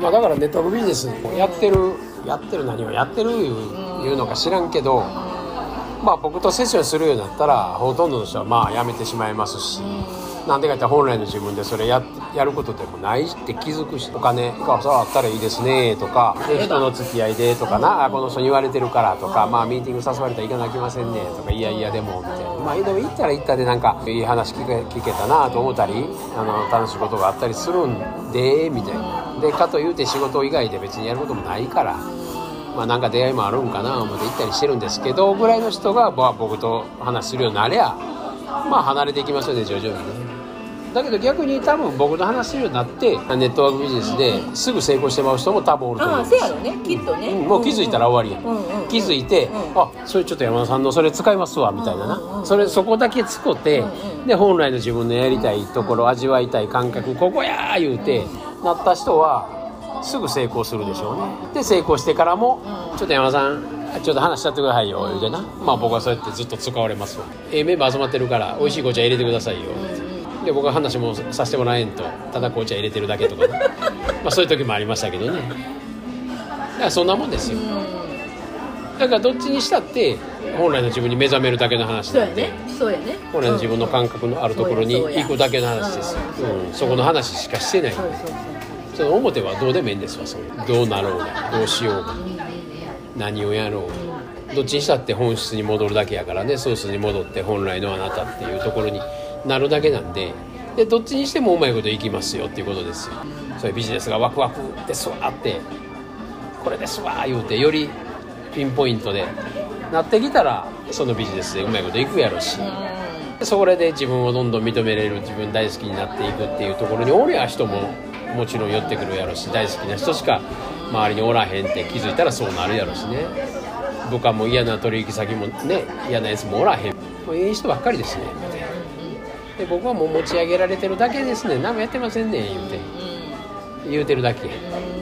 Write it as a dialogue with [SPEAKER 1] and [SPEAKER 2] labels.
[SPEAKER 1] まあ、だからネットビジネスやってるやってる何をやってるいうのか知らんけど、まあ、僕とセッションするようになったらほとんどの人はまあ辞めてしまいますし。なんでか言って本来の自分でそれややることでもないって気づくしお金がさあったらいいですねとかで人の付き合いでとかなこの人に言われてるからとかまあミーティング誘われたら行かなきませんねとかいやいやでもみたいなまあでも行ったら行ったでなんかいい話聞け聞けたなと思ったりあの楽しいことがあったりするんでみたいなでかというて仕事以外で別にやることもないからまあなんか出会いもあるんかな思って行ったりしてるんですけどぐらいの人が僕と話するようになりゃまあ離れていきますよね徐々にね。だけど逆に多分僕と話するようになってネットワークビジネスですぐ成功してまう人も多分おると思う
[SPEAKER 2] ああせやろねきっとね、
[SPEAKER 1] うんもう気づいたら終わりや。ん、
[SPEAKER 2] うんうん
[SPEAKER 1] 気づいて、
[SPEAKER 2] うん
[SPEAKER 1] あそれちょっと山田さんのそれ使いますわみたいなな、
[SPEAKER 2] うんうんうん。
[SPEAKER 1] それそこだけ使って、
[SPEAKER 2] うんうん。
[SPEAKER 1] で本来の自分のやりたいところ、味わいたい感覚ここやー言うて、なった人はすぐ成功するでしょうね。で成功してからも、
[SPEAKER 2] うん。
[SPEAKER 1] ちょっと山田さんちょっと話しちゃってくださいよ言うてな、まあ僕はそうやってずっと使われますわ。ええメンバー集まってるから美味しい紅茶入れてくださいよ、で僕は話もさせてもらえんと。ただ紅茶入れてるだけとかね。まあそういう時もありましたけどね。だからそんなもんですよだからどっちにしたって本来の自分に目覚めるだけの話なんで、
[SPEAKER 2] そうやね。そうやね。
[SPEAKER 1] 本来の自分の感覚のあるところに行くだけの話ですよ、うん、そこの話しかしてない。
[SPEAKER 2] そうそうそう
[SPEAKER 1] その表はどうでもいいんですわそのどうなろうがどうしようが何をやろうが。どっちにしたって本質に戻るだけやからねソースに戻って本来のあなたっていうところになるだけなんで。でどっちにしてもうまいこといきますよっていうことですよ。そういうビジネスがワクワクですわってこれですわ言うてよりピンポイントで。なってきたらそのビジネスでうまいこといくやろし。それで自分をどんどん認めれる自分大好きになっていくっていうところにおりゃ人ももちろん寄ってくるやろし大好きな人しか周りにおらへんって気づいたらそうなるやろしね。部下も嫌な取引先もね嫌なやつもおらへん。もういい人ばっかりですね。で僕はもう持ち上げられてるだけですね。何もやってませんねん言うて。言うてるだけ。
[SPEAKER 2] うん